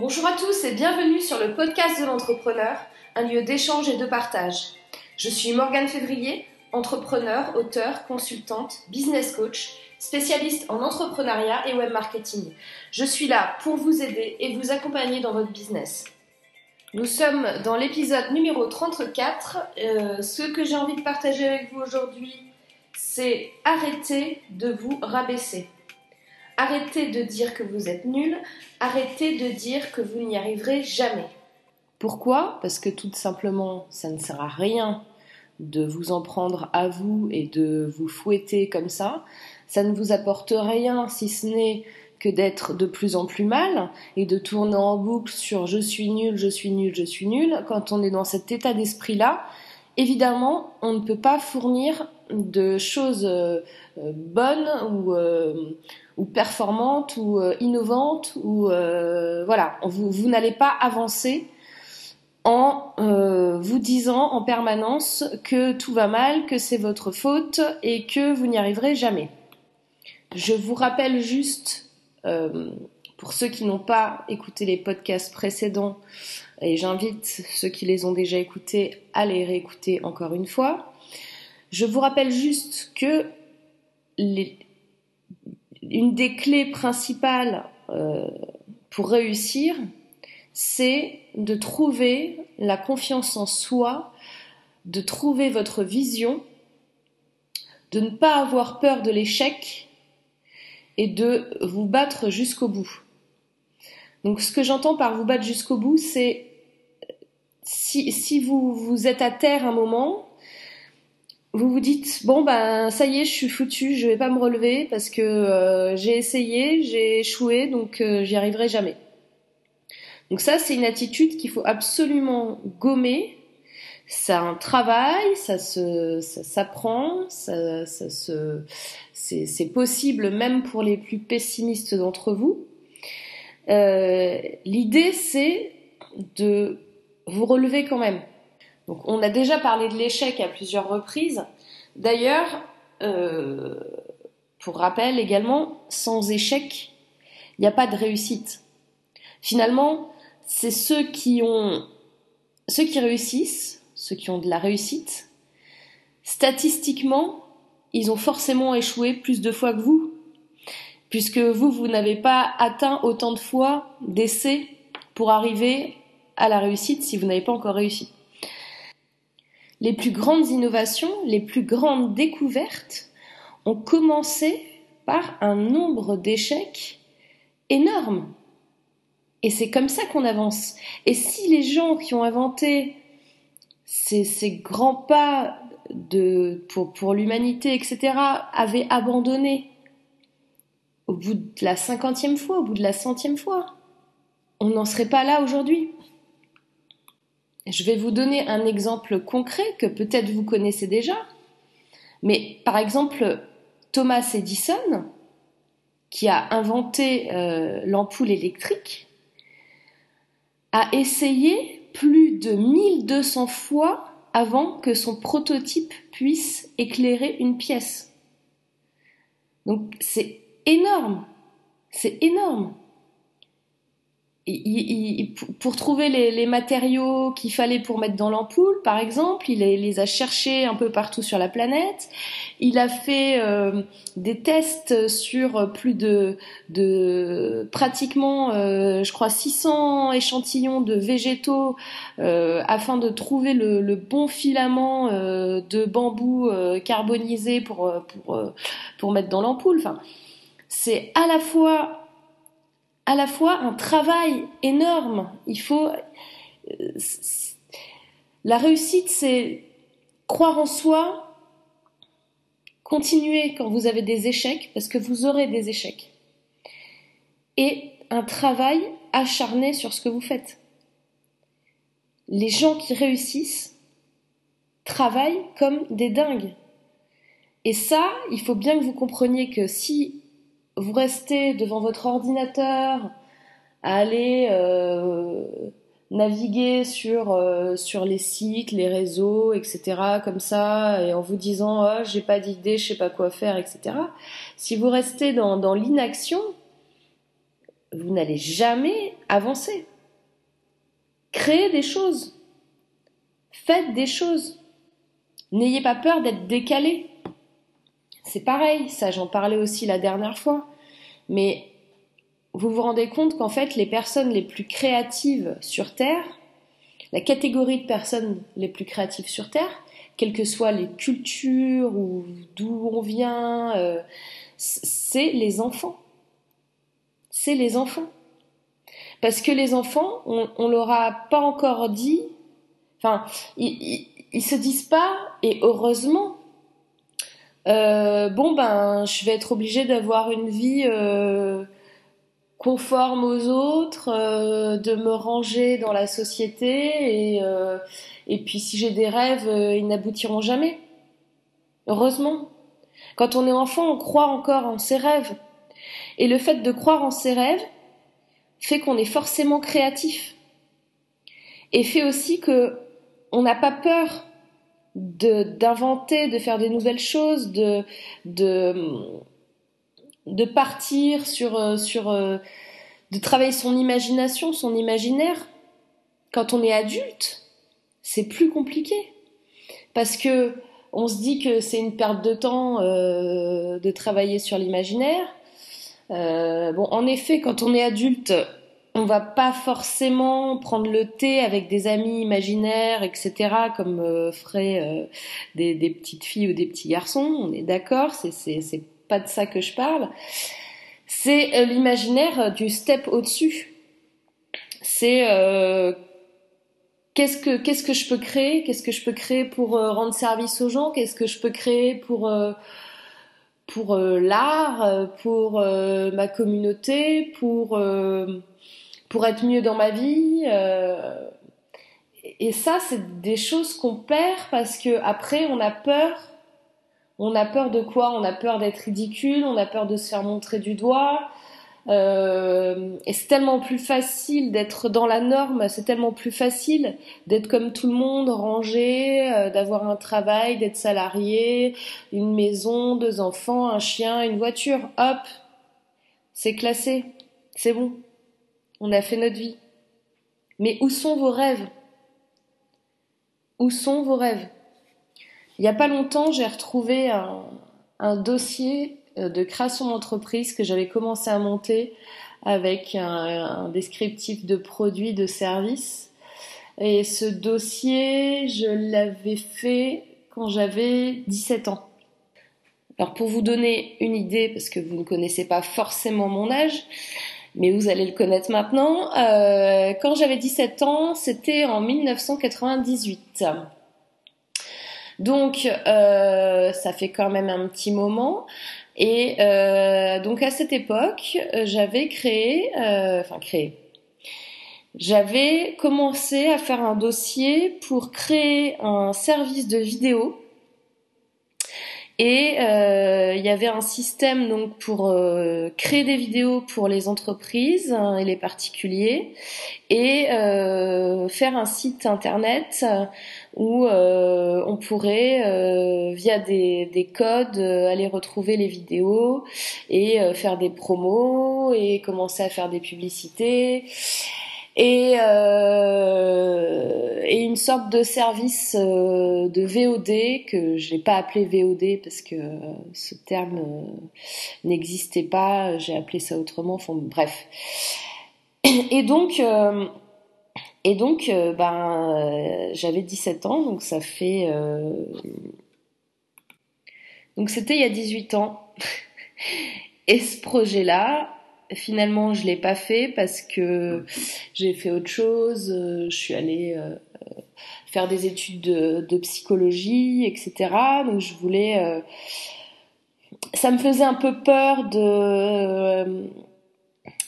Bonjour à tous et bienvenue sur le podcast de l'entrepreneur, un lieu d'échange et de partage. Je suis Morgane Février, entrepreneur, auteur, consultante, business coach, spécialiste en entrepreneuriat et web marketing. Je suis là pour vous aider et vous accompagner dans votre business. Nous sommes dans l'épisode numéro 34. Euh, ce que j'ai envie de partager avec vous aujourd'hui, c'est arrêter de vous rabaisser. Arrêtez de dire que vous êtes nul, arrêtez de dire que vous n'y arriverez jamais. Pourquoi? Parce que tout simplement, ça ne sert à rien de vous en prendre à vous et de vous fouetter comme ça. Ça ne vous apporte rien si ce n'est que d'être de plus en plus mal et de tourner en boucle sur je suis nul, je suis nul, je suis nul. Quand on est dans cet état d'esprit-là, évidemment, on ne peut pas fournir de choses euh, bonnes ou, euh, ou performantes ou euh, innovantes ou voilà, vous n'allez pas avancer en vous disant en permanence que tout va mal, que c'est votre faute et que vous n'y arriverez jamais. Je vous rappelle juste, pour ceux qui n'ont pas écouté les podcasts précédents, et j'invite ceux qui les ont déjà écoutés à les réécouter encore une fois, je vous rappelle juste que une des clés principales euh, pour réussir, c'est de trouver la confiance en soi, de trouver votre vision, de ne pas avoir peur de l'échec et de vous battre jusqu'au bout. Donc ce que j'entends par vous battre jusqu'au bout, c'est si, si vous, vous êtes à terre un moment, vous vous dites bon ben ça y est je suis foutu je vais pas me relever parce que euh, j'ai essayé j'ai échoué donc euh, j'y arriverai jamais. Donc ça c'est une attitude qu'il faut absolument gommer. C'est un travail ça se ça s'apprend ça, ça c'est possible même pour les plus pessimistes d'entre vous euh, l'idée c'est de vous relever quand même on a déjà parlé de l'échec à plusieurs reprises. D'ailleurs, euh, pour rappel également, sans échec, il n'y a pas de réussite. Finalement, c'est ceux ceux qui réussissent, ceux qui ont de la réussite, statistiquement, ils ont forcément échoué plus de fois que vous, puisque vous, vous n'avez pas atteint autant de fois d'essais pour arriver à la réussite si vous n'avez pas encore réussi. Les plus grandes innovations, les plus grandes découvertes ont commencé par un nombre d'échecs énorme. Et c'est comme ça qu'on avance. Et si les gens qui ont inventé ces, grands pas pour l'humanité, etc., avaient abandonné au bout de la cinquantième fois, au bout de la centième fois, on n'en serait pas là aujourd'hui. Je vais vous donner un exemple concret que peut-être vous connaissez déjà. Mais par exemple, Thomas Edison, qui a inventé euh, l'ampoule électrique, a essayé plus de 1200 fois avant que son prototype puisse éclairer une pièce. Donc c'est énorme, c'est énorme pour trouver les, matériaux qu'il fallait pour mettre dans l'ampoule, par exemple, il les a cherchés un peu partout sur la planète. Il a fait euh, des tests sur plus de, pratiquement, euh, je crois, 600 échantillons de végétaux euh, afin de trouver le, bon filament de bambou carbonisé pour, pour, mettre dans l'ampoule. C'est à la fois à la fois un travail énorme. Il faut euh, la réussite, c'est croire en soi, continuer quand vous avez des échecs, parce que vous aurez des échecs, et un travail acharné sur ce que vous faites. Les gens qui réussissent travaillent comme des dingues. Et ça, il faut bien que vous compreniez que si vous restez devant votre ordinateur à aller euh, naviguer sur euh, sur les sites, les réseaux, etc. comme ça, et en vous disant oh, j'ai pas d'idée, je sais pas quoi faire, etc. Si vous restez dans, dans l'inaction, vous n'allez jamais avancer. Créez des choses. Faites des choses. N'ayez pas peur d'être décalé. C'est pareil, ça j'en parlais aussi la dernière fois. Mais vous vous rendez compte qu'en fait les personnes les plus créatives sur Terre, la catégorie de personnes les plus créatives sur Terre, quelles que soient les cultures ou d'où on vient, euh, c'est les enfants. C'est les enfants. Parce que les enfants, on, on leur a pas encore dit, enfin, ils, ils, se disent pas, et heureusement, euh, bon ben, je vais être obligé d'avoir une vie euh, conforme aux autres, euh, de me ranger dans la société, et, et puis si j'ai des rêves, ils n'aboutiront jamais. Heureusement. Quand on est enfant, on croit encore en ses rêves. Et le fait de croire en ses rêves fait qu'on est forcément créatif. Et fait aussi que on n'a pas peur d'inventer, de faire des nouvelles choses, de de partir sur sur de travailler son imagination, son imaginaire. Quand on est adulte, c'est plus compliqué parce que on se dit que c'est une perte de temps euh, de travailler sur l'imaginaire. Euh, bon, en effet, quand on est adulte, on va pas forcément prendre le thé avec des amis imaginaires, etc., comme euh, feraient euh, des, petites filles ou des petits garçons. On est d'accord, c'est pas de ça que je parle. C'est euh, l'imaginaire du step au-dessus. C'est qu'est-ce que qu'est-ce que je peux créer Qu'est-ce que je peux créer pour euh, rendre service aux gens Qu'est-ce que je peux créer pour euh, pour euh, l'art, pour ma communauté, pour pour être mieux dans ma vie Et ça, c'est des choses qu'on perd parce que après, on a peur. On a peur de quoi? On a peur d'être ridicule. On a peur de se faire montrer du doigt. Euh, et c'est tellement plus facile d'être dans la norme, c'est tellement plus facile d'être comme tout le monde, rangé, euh, d'avoir un travail, d'être salarié, une maison, deux enfants, un chien, une voiture. Hop, c'est classé, c'est bon. On a fait notre vie. Mais où sont vos rêves? Où sont vos rêves? Il n'y a pas longtemps, j'ai retrouvé un, dossier euh, de création d'entreprise que j'avais commencé à monter avec un, descriptif de produits, de services. Et ce dossier, je l'avais fait quand j'avais 17 ans. Alors pour vous donner une idée, parce que vous ne connaissez pas forcément mon âge, mais vous allez le connaître maintenant, euh, quand j'avais 17 ans, c'était en 1998. Donc euh, ça fait quand même un petit moment. Et euh, donc à cette époque, j'avais créé, euh, enfin créé, j'avais commencé à faire un dossier pour créer un service de vidéo. Et il y avait un système donc pour créer des vidéos pour les entreprises hein, et les particuliers et faire un site internet où euh, on pourrait, euh, via des, des codes, euh, aller retrouver les vidéos et faire des promos et commencer à faire des publicités. Et, une sorte de service de VOD que je n'ai pas appelé VOD parce que ce terme n'existait pas, j'ai appelé ça autrement, enfin, bref. Et donc, donc, euh, ben, euh, j'avais 17 ans, donc ça fait. Euh, donc c'était il y a 18 ans. Et ce projet-là, finalement, je l'ai pas fait parce que j'ai fait autre chose. Je suis allée faire des études de, psychologie, etc. Donc je voulais. ça me faisait un peu peur de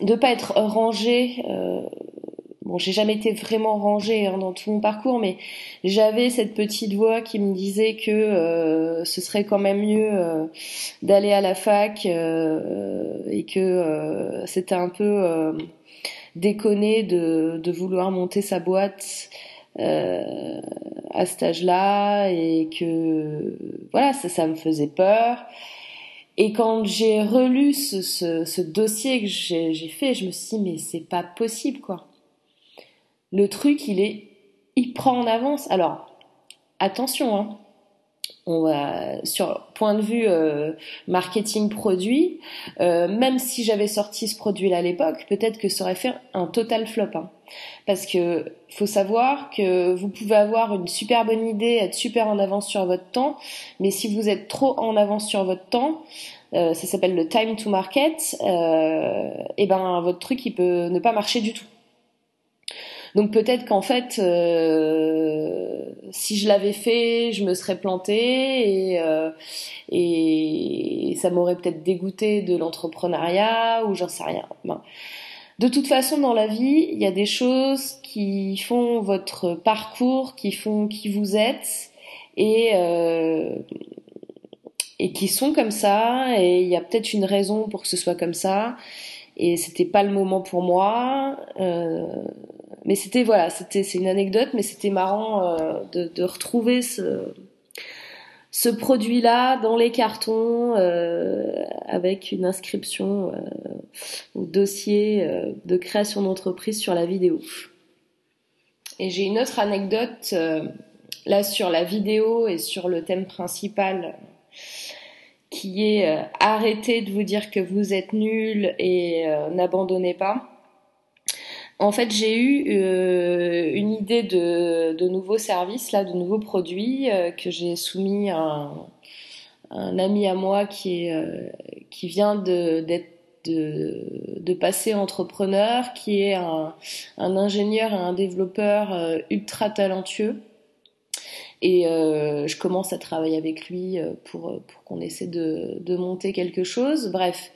de pas être rangée bon, j'ai jamais été vraiment rangée hein, dans tout mon parcours, mais j'avais cette petite voix qui me disait que euh, ce serait quand même mieux euh, d'aller à la fac euh, et que c'était un peu déconné de, de, vouloir monter sa boîte à cet âge-là et que voilà, ça, ça me faisait peur. Et quand j'ai relu ce, ce, ce, dossier que j'ai fait, je me suis dit, mais c'est pas possible, quoi. Le truc, il est, il prend en avance. Alors, attention, hein. On va, sur point de vue euh, marketing produit, euh, même si j'avais sorti ce produit-là à l'époque, peut-être que ça aurait fait un total flop. Hein. Parce que faut savoir que vous pouvez avoir une super bonne idée, être super en avance sur votre temps, mais si vous êtes trop en avance sur votre temps, euh, ça s'appelle le time to market, et ben votre truc il peut ne pas marcher du tout. Donc peut-être qu'en fait, euh, si je l'avais fait, je me serais plantée et, euh, et ça m'aurait peut-être dégoûté de l'entrepreneuriat ou j'en sais rien. De toute façon, dans la vie, il y a des choses qui font votre parcours, qui font qui vous êtes et euh, et qui sont comme ça. Et il y a peut-être une raison pour que ce soit comme ça. Et c'était pas le moment pour moi. Euh, mais c'était voilà, c'était c'est une anecdote, mais c'était marrant euh, de, de, retrouver ce ce produit-là dans les cartons euh, avec une inscription euh, dossier euh, de création d'entreprise sur la vidéo. Et j'ai une autre anecdote euh, là sur la vidéo et sur le thème principal qui est arrêtez de vous dire que vous êtes nul et n'abandonnez pas. En fait, j'ai eu euh, une idée de, nouveaux services, là, de nouveaux produits euh, que j'ai soumis à un, ami à moi qui, euh, qui vient de, de, passer entrepreneur, qui est un, ingénieur et un développeur ultra talentueux. Et je commence à travailler avec lui pour, pour qu'on essaie de, de monter quelque chose. Bref.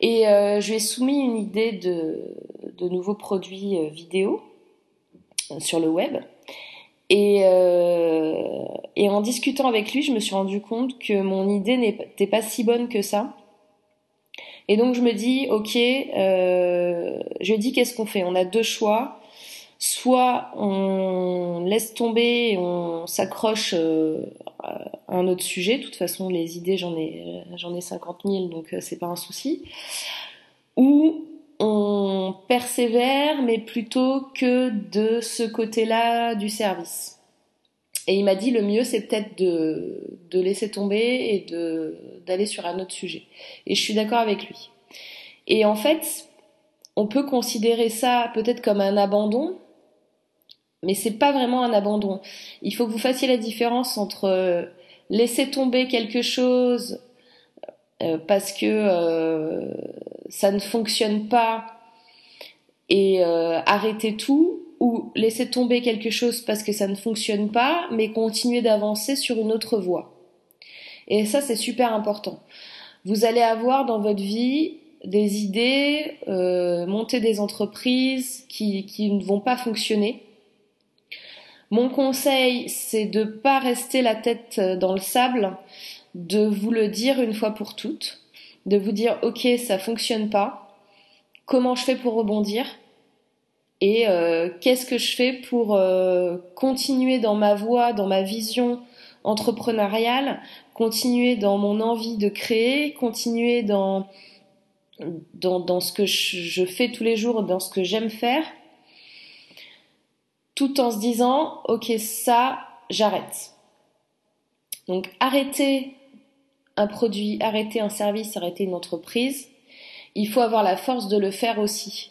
Et euh, je lui ai soumis une idée de, de nouveaux produits euh, vidéo euh, sur le web. Et, euh, et, en discutant avec lui, je me suis rendu compte que mon idée n'était pas si bonne que ça. Et donc je me dis, ok, euh, je dis qu'est-ce qu'on fait? On a deux choix. Soit on laisse tomber, on s'accroche euh, à un autre sujet. De toute façon, les idées, j'en ai, j'en ai 50 000, donc euh, c'est pas un souci. Ou on persévère, mais plutôt que de ce côté-là du service. Et il m'a dit le mieux, c'est peut-être de, laisser tomber et d'aller sur un autre sujet. Et je suis d'accord avec lui. Et en fait, on peut considérer ça peut-être comme un abandon, mais c'est pas vraiment un abandon. Il faut que vous fassiez la différence entre euh, laisser tomber quelque chose euh, parce que euh, ça ne fonctionne pas et arrêter tout ou laisser tomber quelque chose parce que ça ne fonctionne pas mais continuer d'avancer sur une autre voie. Et ça c'est super important. Vous allez avoir dans votre vie des idées, monter des entreprises qui ne vont pas fonctionner mon conseil, c'est de pas rester la tête dans le sable, de vous le dire une fois pour toutes, de vous dire ok ça fonctionne pas, comment je fais pour rebondir et euh, qu'est-ce que je fais pour euh, continuer dans ma voie, dans ma vision entrepreneuriale, continuer dans mon envie de créer, continuer dans dans, ce que je fais tous les jours, dans ce que j'aime faire tout en se disant ok ça j'arrête. Donc arrêter un produit, arrêter un service, arrêter une entreprise, il faut avoir la force de le faire aussi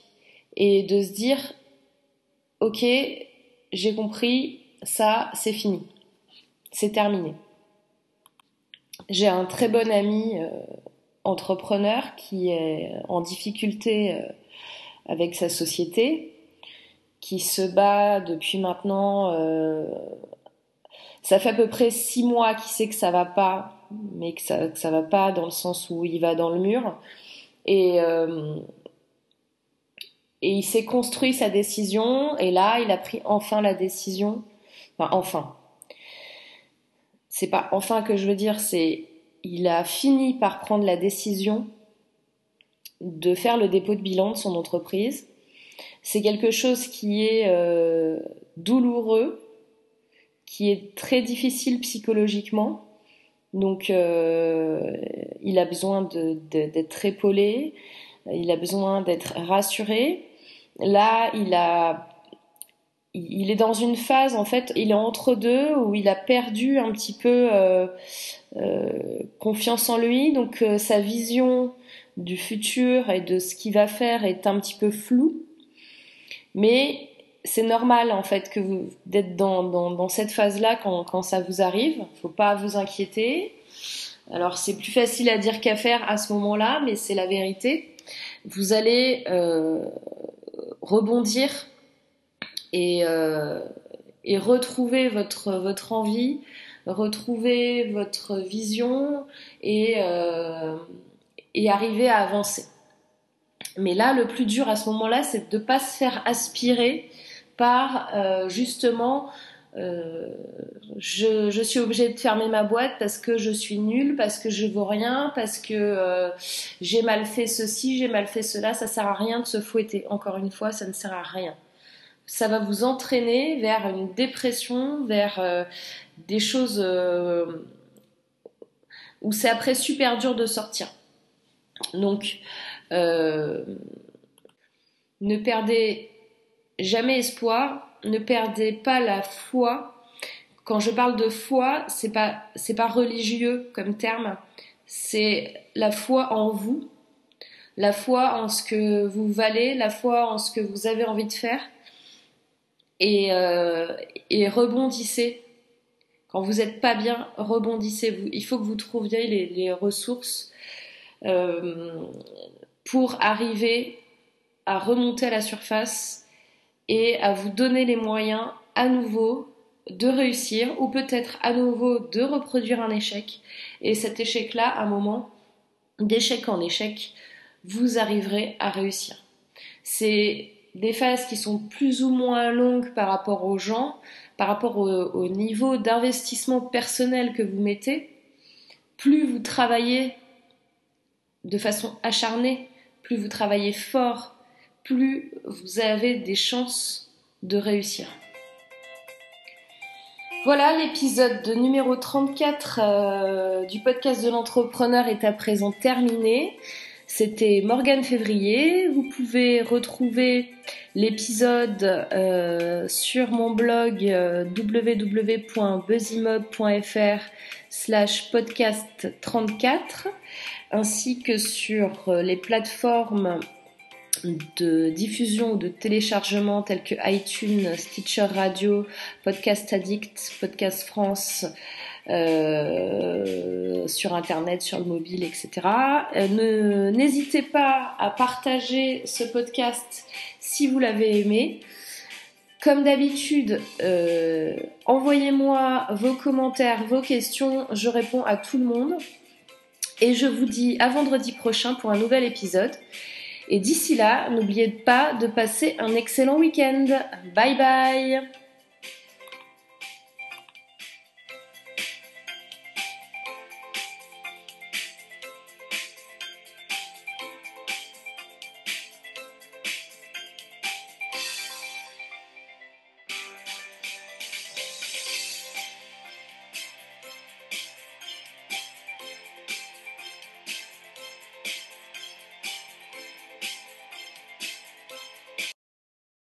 et de se dire ok j'ai compris ça c'est fini, c'est terminé. J'ai un très bon ami euh, entrepreneur qui est en difficulté euh, avec sa société qui se bat depuis maintenant. Euh, ça fait à peu près six mois qu'il sait que ça va pas, mais que ça, va pas dans le sens où il va dans le mur. Et, euh, et il s'est construit sa décision, et là, il a pris enfin la décision. Enfin, enfin. C'est pas enfin que je veux dire, c'est il a fini par prendre la décision de faire le dépôt de bilan de son entreprise c'est quelque chose qui est euh, douloureux, qui est très difficile psychologiquement, Donc, il a besoin d'être épaulé, il a besoin d'être rassuré. Là, il a il est dans une phase, en fait, il est entre deux où il a perdu un petit peu euh, euh, confiance en lui, donc euh, sa vision du futur et de ce qu'il va faire est un petit peu floue. Mais c'est normal en fait que vous d'être dans, cette phase-là quand, ça vous arrive. Faut pas vous inquiéter. Alors c'est plus facile à dire qu'à faire à ce moment-là, mais c'est la vérité. Vous allez rebondir et, euh, et retrouver votre, envie, retrouver votre vision et, euh, et arriver à avancer. Mais là, le plus dur à ce moment-là, c'est de ne pas se faire aspirer par euh, justement euh, je, je, suis obligée de fermer ma boîte parce que je suis nulle, parce que je vaux rien, parce que euh, j'ai mal fait ceci, j'ai mal fait cela. Ça sert à rien de se fouetter. Encore une fois, ça ne sert à rien ça va vous entraîner vers une dépression, vers euh, des choses euh, où c'est après super dur de sortir. Donc, euh, ne perdez jamais espoir, ne perdez pas la foi. Quand je parle de foi, c'est pas pas religieux comme terme, c'est la foi en vous, la foi en ce que vous valez, la foi en ce que vous avez envie de faire et, euh, rebondissez. Quand vous n'êtes pas bien, rebondissez. Il faut que vous trouviez les, les ressources euh, pour arriver à remonter à la surface et à vous donner les moyens à nouveau de réussir ou peut-être à nouveau de reproduire un échec. Et cet échec-là, à un moment, d'échec en échec, vous arriverez à réussir. C'est des phases qui sont plus ou moins longues par rapport aux gens, par rapport au, niveau d'investissement personnel que vous mettez, plus vous travaillez de façon acharnée, plus vous travaillez fort, plus vous avez des chances de réussir. Voilà, l'épisode numéro 34 euh, du podcast de l'entrepreneur est à présent terminé. C'était Morgane Février. Vous pouvez retrouver l'épisode euh, sur mon blog euh, www.buzzimob.fr slash podcast 34 ainsi que sur euh, les plateformes de diffusion ou de téléchargement telles que iTunes, Stitcher Radio, Podcast Addict, Podcast France, euh, sur Internet, sur le mobile, etc. Euh, n'hésitez pas à partager ce podcast si vous l'avez aimé. Comme d'habitude, euh, envoyez-moi vos commentaires, vos questions, je réponds à tout le monde. Et je vous dis à vendredi prochain pour un nouvel épisode. Et d'ici là, n'oubliez pas de passer un excellent week-end. Bye bye